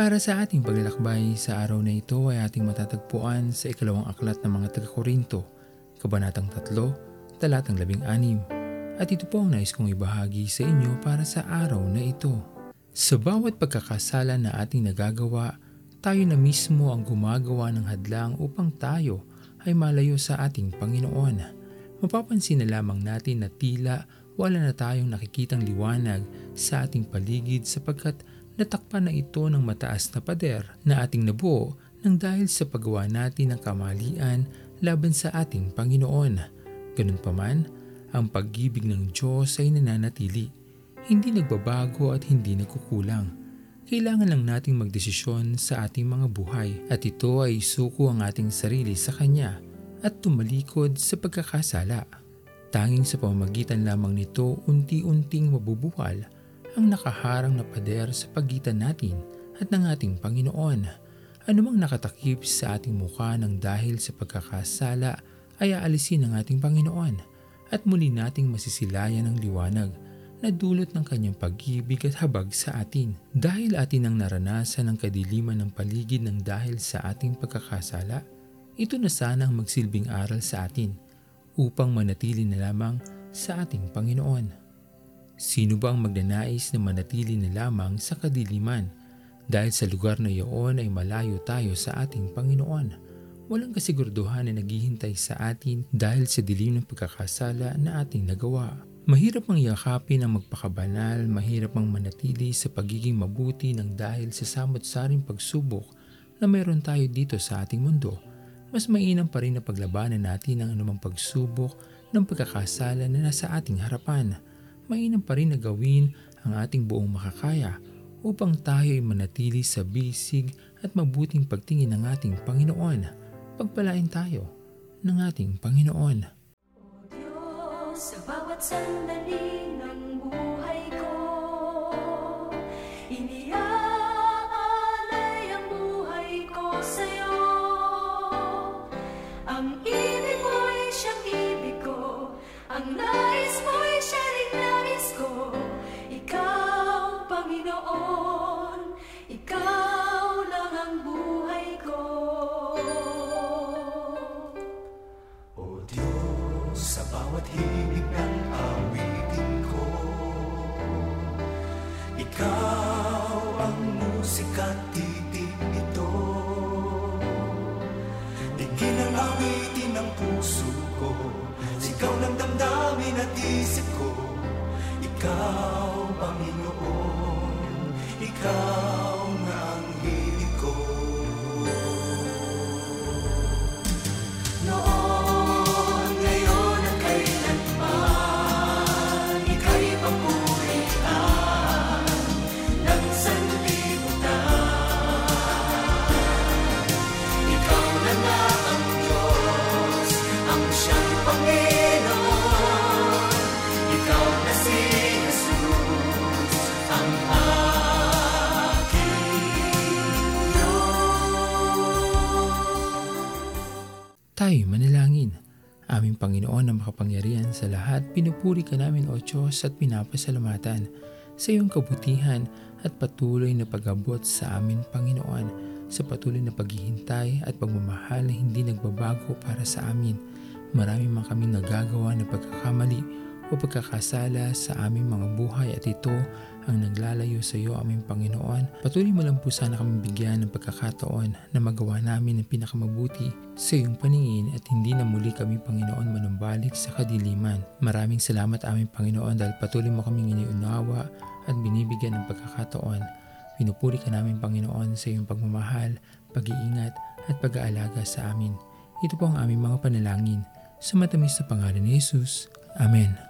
Para sa ating paglalakbay sa araw na ito ay ating matatagpuan sa ikalawang aklat ng mga taga-Korinto, Kabanatang 3, Talatang 16. At ito po ang nais kong ibahagi sa inyo para sa araw na ito. Sa bawat pagkakasala na ating nagagawa, tayo na mismo ang gumagawa ng hadlang upang tayo ay malayo sa ating Panginoon. Mapapansin na lamang natin na tila wala na tayong nakikitang liwanag sa ating paligid sapagkat natakpan na ito ng mataas na pader na ating nabuo nang dahil sa paggawa natin ng kamalian laban sa ating Panginoon. Ganun pa man, ang pag-ibig ng Diyos ay nananatili, hindi nagbabago at hindi nagkukulang. Kailangan lang nating magdesisyon sa ating mga buhay at ito ay isuko ang ating sarili sa Kanya at tumalikod sa pagkakasala. Tanging sa pamamagitan lamang nito unti-unting mabubuwal ang nakaharang na pader sa pagitan natin at ng ating Panginoon. Anumang nakatakip sa ating mukha ng dahil sa pagkakasala ay aalisin ng ating Panginoon at muli nating masisilayan ang liwanag na dulot ng kanyang pag-ibig at habag sa atin. Dahil atin ang naranasan ang kadiliman ng paligid ng dahil sa ating pagkakasala, ito na sana ang magsilbing aral sa atin upang manatili na lamang sa ating Panginoon. Sino ba ang magnanais na manatili na lamang sa kadiliman dahil sa lugar na iyon ay malayo tayo sa ating Panginoon? Walang kasiguraduhan na naghihintay sa atin dahil sa dilim ng pagkakasala na ating nagawa. Mahirap mang yakapin ang magpakabanal, mahirap mang manatili sa pagiging mabuti ng dahil sa samot-saring pagsubok na meron tayo dito sa ating mundo. Mas mainam pa rin na paglabanan natin ang anumang pagsubok ng pagkakasala na nasa ating harapan mainam pa rin na gawin ang ating buong makakaya upang tayo ay manatili sa bisig at mabuting pagtingin ng ating Panginoon. Pagpalain tayo ng ating Panginoon. O Diyos, sa bawat sandali ng buhay ko, iniaalay ang buhay ko sa'yo. Ang ibig mo'y siyang ibig ko, ang nais mo'y siya Ikaw ang musika titig nito Digin ang awitin ng puso ko. Sigaw ng damdamin at isip ko Ikaw, Tayo manalangin. Aming Panginoon na makapangyarihan sa lahat, pinupuri ka namin o Diyos at pinapasalamatan sa iyong kabutihan at patuloy na pag-abot sa amin Panginoon sa patuloy na paghihintay at pagmamahal na hindi nagbabago para sa amin. Marami man kaming nagagawa na pagkakamali o pagkakasala sa aming mga buhay at ito ang naglalayo sa iyo aming Panginoon. Patuloy mo lang po sana kami bigyan ng pagkakataon na magawa namin ang pinakamabuti sa iyong paningin at hindi na muli kami Panginoon manumbalik sa kadiliman. Maraming salamat aming Panginoon dahil patuloy mo kaming iniunawa at binibigyan ng pagkakataon. Pinupuri ka namin Panginoon sa iyong pagmamahal, pag-iingat at pag-aalaga sa amin. Ito po ang aming mga panalangin sa matamis na pangalan ni Jesus. Amen.